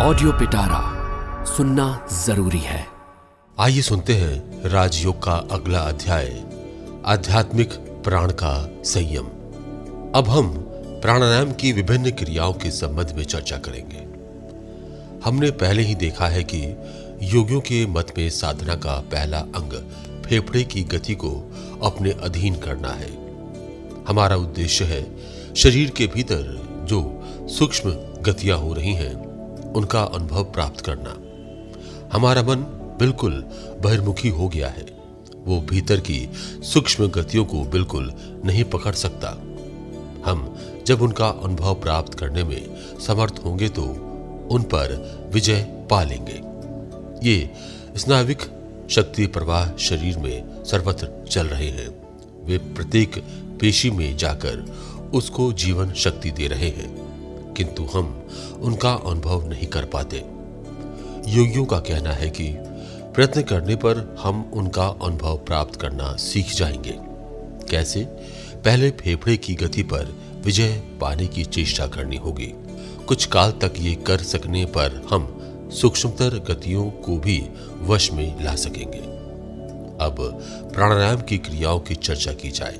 Audio पिटारा सुनना ज़रूरी है। आइए सुनते हैं राजयोग का अगला अध्याय, आध्यात्मिक प्राण का संयम। अब हम प्राणायाम की विभिन्न क्रियाओं के संबंध में चर्चा करेंगे। हमने पहले ही देखा है कि योगियों के मत में साधना का पहला अंग फेफड़े की गति को अपने अधीन करना है। हमारा उद्देश्य है शरीर के भीतर जो सूक्ष्म गतियाँ हो रही हैं उनका अनुभव प्राप्त करना। हमारा मन बिल्कुल बहिर्मुखी हो गया है। वो भीतर की सूक्ष्म गतियों को बिल्कुल नहीं पकड़ सकता। हम जब उनका अनुभव प्राप्त करने में समर्थ होंगे तो उन पर विजय पा लेंगे। ये स्नाविक शक्ति प्रवाह शरीर में सर्वत्र चल रहे हैं। वे प्रत्येक पेशी में जाकर उसको जीवन शक्ति दे रहे हैं। किंतु हम उनका अनुभव नहीं कर पाते। योगियों का कहना है कि प्रयत्न करने पर हम उनका अनुभव प्राप्त करना सीख जाएँगे। कैसे? पहले फेफड़े की गति पर विजय पाने की चेष्टा करनी होगी। कुछ काल तक ये कर सकने पर हम सूक्ष्मतर गतियों को भी वश में ला सकेंगे। अब प्राणायाम की क्रियाओं की चर्चा की जाए।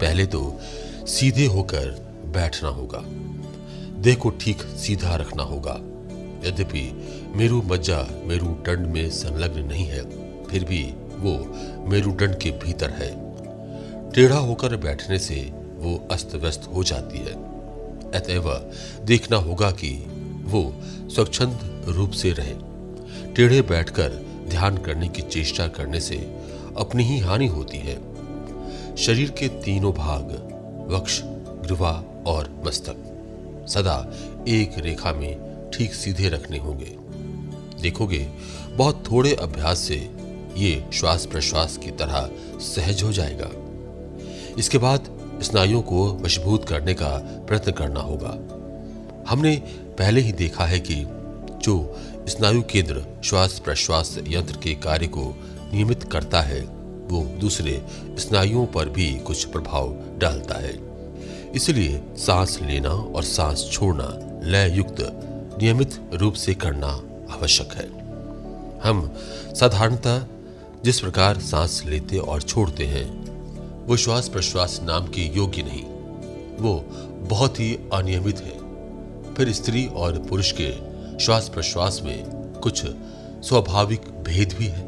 पहले तो सीधे होकर बैठना होगा। देह को ठीक सीधा रखना होगा। यद्यपि मेरु मज्जा मेरुदंड में संलग्न नहीं है, फिर भी वो मेरुदंड के भीतर है। टेढ़ा होकर बैठने से वो अस्त व्यस्त हो जाती है। अतएव देखना होगा कि वो स्वच्छंद रूप से रहे। टेढ़े बैठकर ध्यान करने की चेष्टा करने से अपनी ही हानि होती है। शरीर के तीनों भाग, वक्ष, ग्रीवा और मस्तक। सदा एक रेखा में ठीक सीधे रखने होंगे। देखोगे, बहुत थोड़े अभ्यास से ये श्वास प्रश्वास की तरह सहज हो जाएगा। इसके बाद स्नायुओं को वशभूत करने का प्रयत्न करना होगा। हमने पहले ही देखा है कि जो स्नायु केंद्र श्वास प्रश्वास यंत्र के कार्य को नियमित करता है, वो दूसरे स्नायुओं पर भी कुछ प्रभाव डालता है। इसलिए सांस लेना और सांस छोड़ना लय युक्त नियमित रूप से करना आवश्यक है। हम साधारणतः जिस प्रकार सांस लेते और छोड़ते हैं, वो श्वास प्रश्वास नाम के योग्य नहीं, वो बहुत ही अनियमित है। फिर स्त्री और पुरुष के श्वास प्रश्वास में कुछ स्वाभाविक भेद भी है।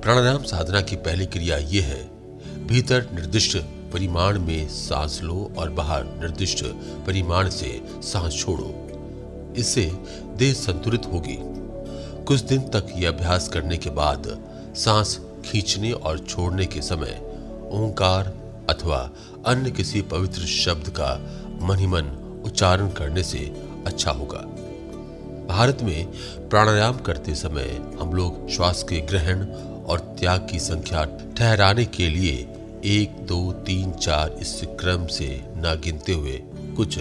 प्राणायाम साधना की पहली क्रिया यह है, भीतर निर्दिष्ट परिमाण में सांस लो और बाहर निर्दिष्ट परिमाण से सांस छोड़ो। इससे देह संतुलित होगी। कुछ दिन तक यह अभ्यास करने के बाद सांस खींचने और छोड़ने के समय ओंकार अथवा अन्य किसी पवित्र शब्द का मन ही मन उच्चारण करने से अच्छा होगा। भारत में प्राणायाम करते समय हम लोग श्वास के ग्रहण और त्याग की संख्या ठहराने के लिए एक, दो, तीन, चार इस क्रम से न गिनते हुए कुछ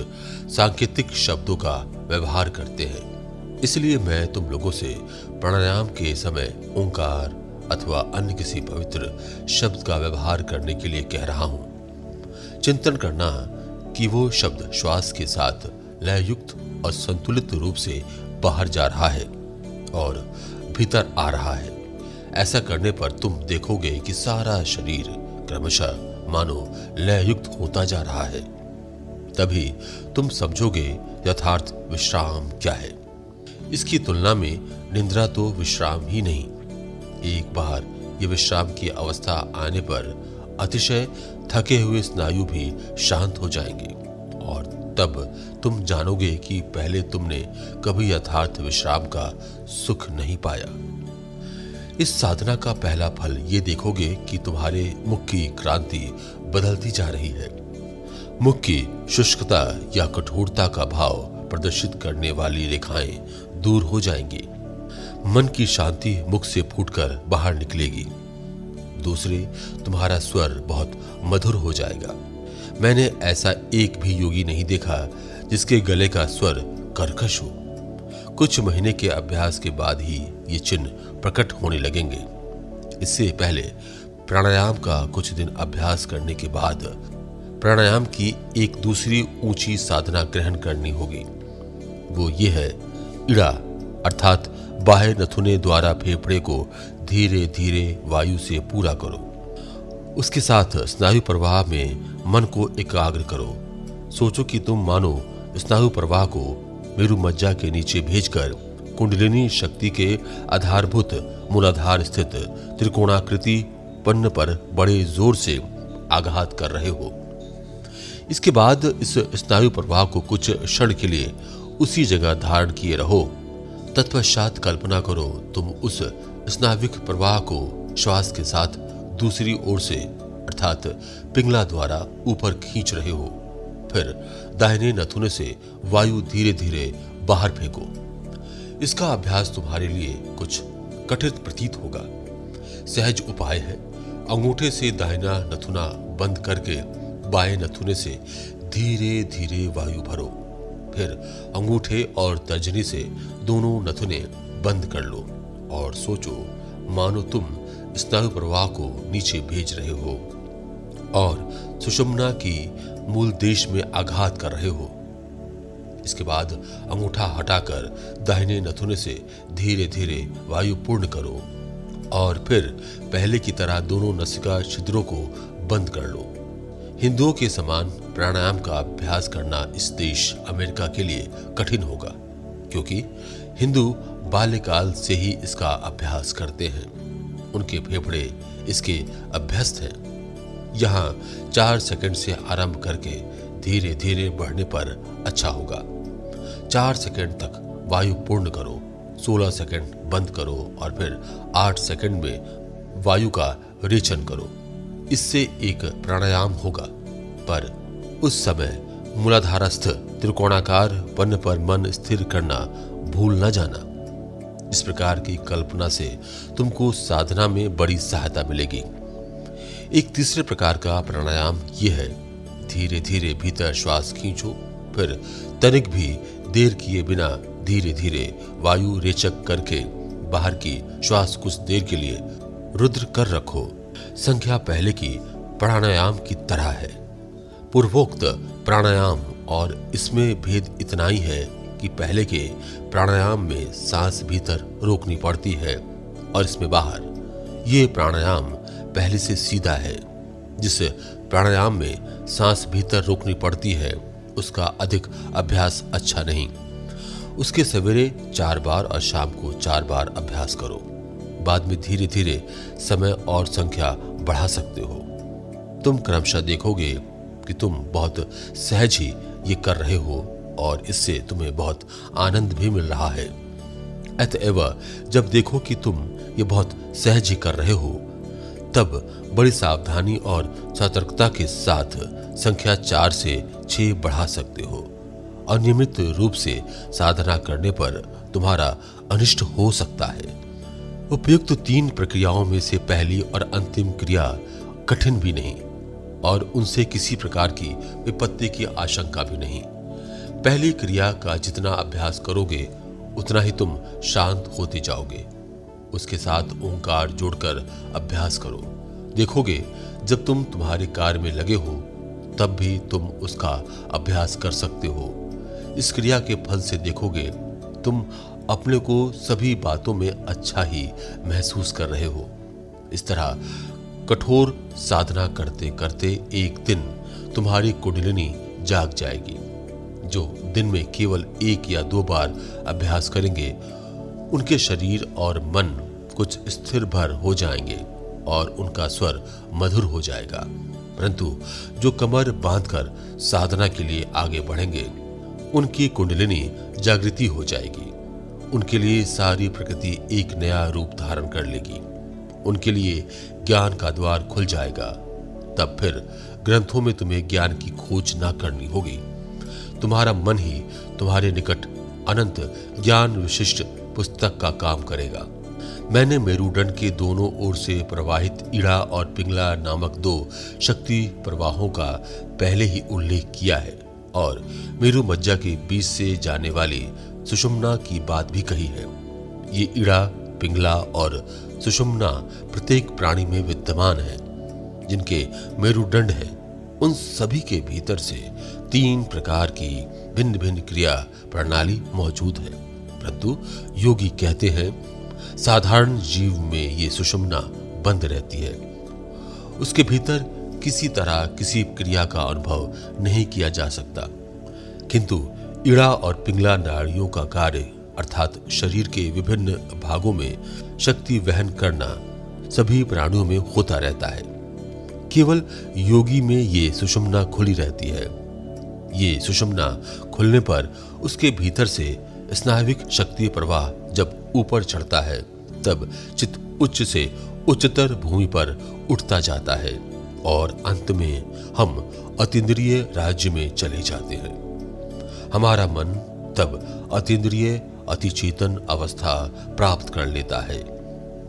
सांकेतिक शब्दों का व्यवहार करते हैं। इसलिए मैं तुम लोगों से प्राणायाम के समय ओंकार अथवा अन्य किसी पवित्र शब्द का व्यवहार करने के लिए कह रहा हूँ। चिंतन करना कि वो शब्द श्वास के साथ लययुक्त और संतुलित रूप से बाहर जा रहा है और भीतर आ रहा है। ऐसा करने पर तुम देखोगे कि सारा शरीर क्रमशः, मानो लय युक्त होता जा रहा है। तभी तुम समझोगे यथार्थ विश्राम क्या है। इसकी तुलना में निंद्रा तो विश्राम ही नहीं। एक बार ये विश्राम की अवस्था आने पर अतिशय थके हुए स्नायु भी शांत हो जाएँगे। और तब तुम जानोगे कि पहले तुमने कभी यथार्थ विश्राम का सुख नहीं पाया। इस साधना का पहला फल ये देखोगे कि तुम्हारे मुख की क्रांति बदलती जा रही है। मुख की शुष्कता या कठोरता का भाव प्रदर्शित करने वाली रेखाएँ दूर हो जाएँगी। मन की शांति मुख से फूटकर बाहर निकलेगी। दूसरे, तुम्हारा स्वर बहुत मधुर हो जाएगा। मैंने ऐसा एक भी योगी नहीं देखा जिसके गले का स्वर कर्कश हो। कुछ महीने के अभ्यास के बाद ही ये चिन्ह प्रकट होने लगेंगे। इससे पहले प्राणायाम का कुछ दिन अभ्यास करने के बाद प्राणायाम की एक दूसरी ऊँची साधना ग्रहण करनी होगी। वो ये है, इड़ा, अर्थात बाह्य नथुने द्वारा फेफड़े को धीरे धीरे वायु से पूरा करो। उसके साथ स्नायु प्रवाह में मन को एकाग्र करो। सोचो कि तुम मानो स्नायु प्रवाह को मेरु मज्जा के नीचे भेजकर कुंडलिनी शक्ति के आधारभूत मूलाधार स्थित त्रिकोणाकृति पन्न पर बड़े ज़ोर से आघात कर रहे हो। इसके बाद इस स्नायु प्रवाह को कुछ क्षण के लिए उसी जगह धारण किए रहो। तत्पश्चात कल्पना करो, तुम उस स्नाविक प्रवाह को श्वास के साथ दूसरी ओर से, अर्थात पिंगला द्वारा ऊपर खींच रहे हो। फिर दाहिने नथुने से वायु धीरे धीरे बाहर फेंको। इसका अभ्यास तुम्हारे लिए कुछ कठिन प्रतीत होगा। सहज उपाय है। अंगूठे से दाहिना नथुना बंद करके बाएँ नथुने से धीरे धीरे वायु भरो। फिर अंगूठे और तर्जनी से दोनों नथुने बंद कर लो और सोचो, मानो तुम स्नायु प्रवाह को नीचे भेज रहे हो और सुषमना की मूल देश में आघात कर रहे हो। इसके बाद अंगूठा हटाकर दाहिने नथुने से धीरे धीरे वायु पूर्ण करो और फिर पहले की तरह दोनों नसिका छिद्रों को बंद कर लो। हिंदुओं के समान प्राणायाम का अभ्यास करना इस देश अमेरिका के लिए कठिन होगा, क्योंकि हिंदू बाल्यकाल से ही इसका अभ्यास करते हैं। उनके फेफड़े इसके अभ्यस्त हैं। यहाँ चार सेकंड से आरंभ करके धीरे धीरे बढ़ने पर अच्छा होगा। चार सेकंड तक वायु पूर्ण करो 16 सेकंड बंद करो और फिर आठ सेकंड में वायु का रेचन करो। इससे एक प्राणायाम होगा, पर उस समय मूलाधारस्थ त्रिकोणाकार पन्न पर मन स्थिर करना भूल न जाना। इस प्रकार की कल्पना से तुमको साधना में बड़ी सहायता मिलेगी। एक तीसरे प्रकार का प्राणायाम यह है धीरे धीरे भीतर श्वास खींचो। फिर तनिक भी देर किए बिना धीरे धीरे वायु रेचक करके बाहर की श्वास कुछ देर के लिए रुद्र कर रखो। संख्या पहले की प्राणायाम की तरह है। पूर्वोक्त प्राणायाम और इसमें भेद इतना ही है कि पहले के प्राणायाम में सांस भीतर रोकनी पड़ती है और इसमें बाहर ये प्राणायाम पहले से सीधा है, जिस प्राणायाम में सांस भीतर रोकनी पड़ती है। उसका अधिक अभ्यास अच्छा नहीं। उसके सवेरे चार बार और शाम को चार बार अभ्यास करो। बाद में धीरे धीरे समय और संख्या बढ़ा सकते हो। तुम क्रमशः देखोगे कि तुम बहुत सहज ही ये कर रहे हो और इससे तुम्हें बहुत आनंद भी मिल रहा है। अतएव जब देखो कि तुम ये बहुत सहज ही कर रहे हो, तब बड़ी सावधानी और सतर्कता के साथ संख्या चार से छह बढ़ा सकते हो अनियमित रूप से साधना करने पर तुम्हारा अनिष्ट हो सकता है। उपयुक्त तीन प्रक्रियाओं में से पहली और अंतिम क्रिया कठिन भी नहीं और उनसे किसी प्रकार की विपत्ति की आशंका भी नहीं। पहली क्रिया का जितना अभ्यास करोगे, उतना ही तुम शांत होते जाओगे। उसके साथ ओंकार जोड़कर अभ्यास करो। देखोगे, जब तुम तुम्हारे कार्य में लगे हो तब भी तुम उसका अभ्यास कर सकते हो। इस क्रिया के फल से देखोगे, तुम अपने को सभी बातों में अच्छा ही महसूस कर रहे हो। इस तरह कठोर साधना करते करते एक दिन तुम्हारी कुंडलिनी जाग जाएगी। जो दिन में केवल एक या दो बार अभ्यास करेंगे, उनके शरीर और मन कुछ स्थिर भर हो जाएँगे और उनका स्वर मधुर हो जाएगा। परंतु जो कमर बांधकर साधना के लिए आगे बढ़ेंगे, उनकी कुंडलिनी जागृति हो जाएगी। उनके लिए सारी प्रकृति एक नया रूप धारण कर लेगी। उनके लिए ज्ञान का द्वार खुल जाएगा। तब फिर ग्रंथों में तुम्हें ज्ञान की खोज ना करनी होगी। तुम्हारा मन ही तुम्हारे निकट अनंत ज्ञान विशिष्ट पुस्तक का काम करेगा। मैंने मेरुदंड के दोनों ओर से प्रवाहित इड़ा और पिंगला नामक दो शक्ति प्रवाहों का पहले ही उल्लेख किया है और मेरु मज्जा के बीच से जाने वाली सुषुम्ना की बात भी कही है। ये इड़ा, पिंगला और सुषुम्ना प्रत्येक प्राणी में विद्यमान है, जिनके मेरुदंड है। उन सभी के भीतर से तीन प्रकार की भिन्न भिन्न क्रिया प्रणाली मौजूद है। परंतु योगी कहते हैं साधारण जीव में ये सुषुम्ना बंद रहती है। उसके भीतर किसी तरह किसी क्रिया का अनुभव नहीं किया जा सकता। किंतु इड़ा और पिंगला नाड़ियों का कार्य, अर्थात शरीर के विभिन्न भागों में शक्ति वहन करना सभी प्राणियों में होता रहता है। केवल योगी में ये सुषुम्ना खुली रहती है। ये सुषुम्ना खुलने पर उसके भीतर से स्नाविक शक्ति प्रवाह ऊपर चढ़ता है, तब चित उच्च से उच्चतर भूमि पर उठता जाता है और अंत में हम अतीन्द्रिय राज्य में चले जाते हैं। हमारा मन तब अतीन्द्रिय अतिचेतन अवस्था प्राप्त कर लेता है।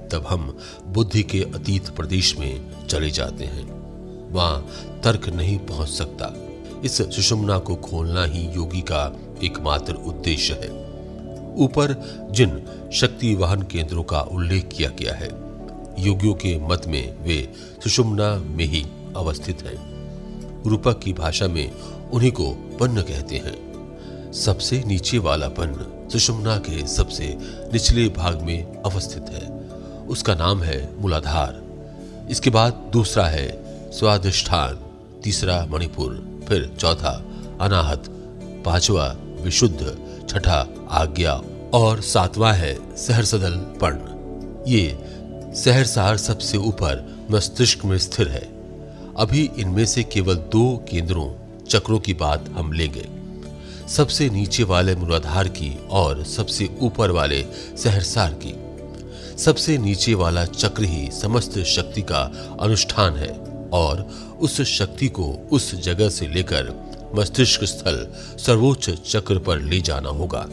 तब हम बुद्धि के अतीत प्रदेश में चले जाते हैं। वहाँ तर्क नहीं पहुँच सकता। इस सुषुम्ना को खोलना ही योगी का एकमात्र उद्देश्य है। ऊपर जिन शक्ति वाहन केंद्रों का उल्लेख किया गया है, योगियों के मत में वे सुषुम्ना में ही अवस्थित हैं। रूपक की भाषा में उन्हीं को पन्न कहते हैं। सबसे नीचे वाला पन्न सुषुम्ना के सबसे निचले भाग में अवस्थित है। उसका नाम है मूलाधार। इसके बाद दूसरा है स्वादिष्ठान तीसरा मणिपुर, फिर चौथा अनाहत, पांचवा विशुद्ध छठा आज्ञा और सातवां है सहरसदल पर्ण ये सहरसार सबसे ऊपर मस्तिष्क में स्थिर है। अभी इनमें से केवल दो केंद्रों, चक्रों की बात हम लेंगे। सबसे नीचे वाले मूलाधार की और सबसे ऊपर वाले सहरसार की। सबसे नीचे वाला चक्र ही समस्त शक्ति का अनुष्ठान है और उस शक्ति को उस जगह से लेकर मस्तिष्क स्थल सर्वोच्च चक्र पर ले जाना होगा।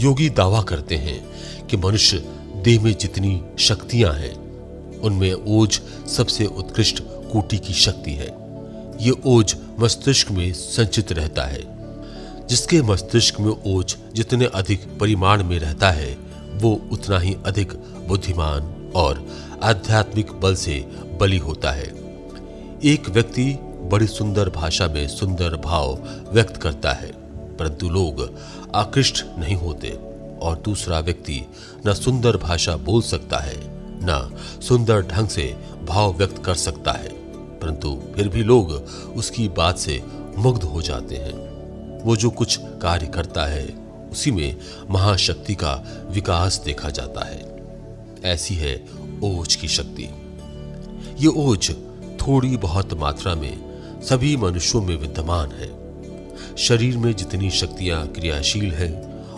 योगी दावा करते हैं कि मनुष्य देह में जितनी शक्तियाँ हैं, उनमें ओज सबसे उत्कृष्ट कोटि की शक्ति है। ये ओज मस्तिष्क में संचित रहता है। जिसके मस्तिष्क में ओज जितने अधिक परिमाण में रहता है, वो उतना ही अधिक बुद्धिमान और आध्यात्मिक बल से बली होता है। एक व्यक्ति बड़ी सुंदर भाषा में सुंदर भाव व्यक्त करता है, परंतु लोग आकृष्ट नहीं होते और दूसरा व्यक्ति न सुंदर भाषा बोल सकता है, न सुंदर ढंग से भाव व्यक्त कर सकता है, परंतु फिर भी लोग उसकी बात से मुग्ध हो जाते हैं। वो जो कुछ कार्य करता है, उसी में महाशक्ति का विकास देखा जाता है। ऐसी है ओज की शक्ति। ये ओज थोड़ी बहुत मात्रा में सभी मनुष्यों में विद्यमान है। शरीर में जितनी शक्तियाँ क्रियाशील हैं,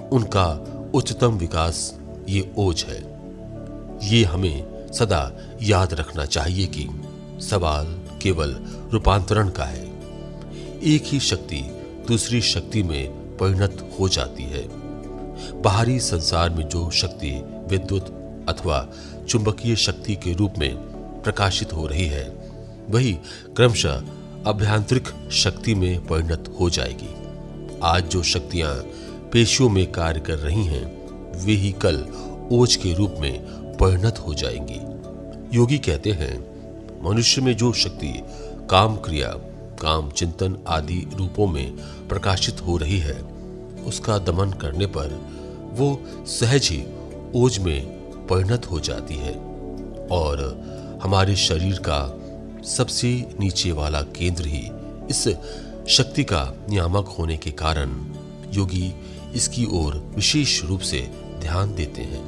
उनका उच्चतम विकास ये ओज है। ये हमें सदा याद रखना चाहिए कि सवाल केवल रूपांतरण का है। एक ही शक्ति दूसरी शक्ति में परिणत हो जाती है। बाहरी संसार में जो शक्ति विद्युत अथवा चुंबकीय शक्ति के रूप में प्रकाशित हो रही है, वही क्रमशः अभ्यांतरिक शक्ति में परिणत हो जाएगी। आज जो शक्तियाँ पेशियों में कार्य कर रही हैं, वे ही कल ओज के रूप में परिणत हो जाएँगी। योगी कहते हैं, मनुष्य में जो शक्ति काम क्रिया, काम चिंतन आदि रूपों में प्रकाशित हो रही है, उसका दमन करने पर वो सहज ही ओज में परिणत हो जाती है। और हमारे शरीर का सबसे नीचे वाला केंद्र ही इस शक्ति का नियामक होने के कारण योगी इसकी ओर विशेष रूप से ध्यान देते हैं।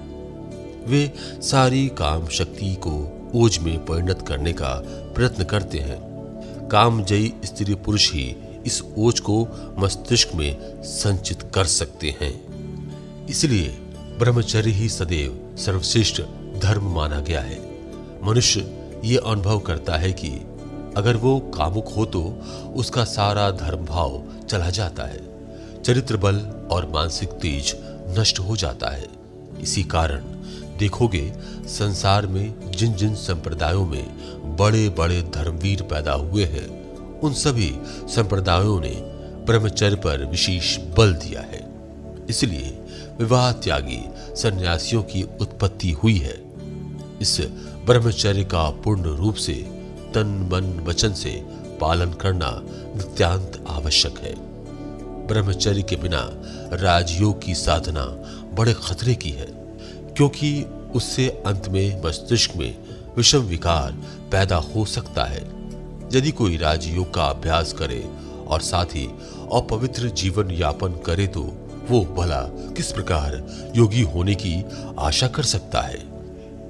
वे सारी काम शक्ति को ओज में परिणत करने का प्रयत्न करते हैं। कामजयी स्त्री पुरुष ही इस ओज को मस्तिष्क में संचित कर सकते हैं। इसलिए ब्रह्मचर्य ही सदैव सर्वश्रेष्ठ धर्म माना गया है। मनुष्य ये अनुभव करता है कि अगर वो कामुक हो तो उसका सारा धर्म भाव चला जाता है। चरित्र बल और मानसिक तेज नष्ट हो जाता है। इसी कारण देखोगे, संसार में जिन जिन संप्रदायों में बड़े बड़े धर्मवीर पैदा हुए हैं, उन सभी संप्रदायों ने ब्रह्मचर्य पर विशेष बल दिया है। इसलिए विवाह त्यागी सन्यासियों की उत्पत्ति हुई है। इस ब्रह्मचर्य का पूर्ण रूप से, तन, मन, वचन से पालन करना नित्यांत आवश्यक है। ब्रह्मचर्य के बिना राजयोग की साधना बड़े खतरे की है, क्योंकि उससे अंत में, मस्तिष्क में विषम विकार पैदा हो सकता है। यदि कोई राजयोग का अभ्यास करे और साथ ही अपवित्र जीवन यापन करे तो वो भला किस प्रकार योगी होने की आशा कर सकता है?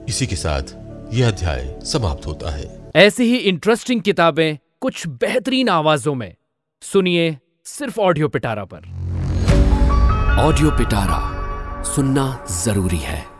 इसी के साथ यह अध्याय समाप्त होता है। ऐसी ही इंटरेस्टिंग किताबें कुछ बेहतरीन आवाजों में। सुनिए सिर्फ़ ऑडियो पिटारा पर। ऑडियो पिटारा सुनना ज़रूरी है।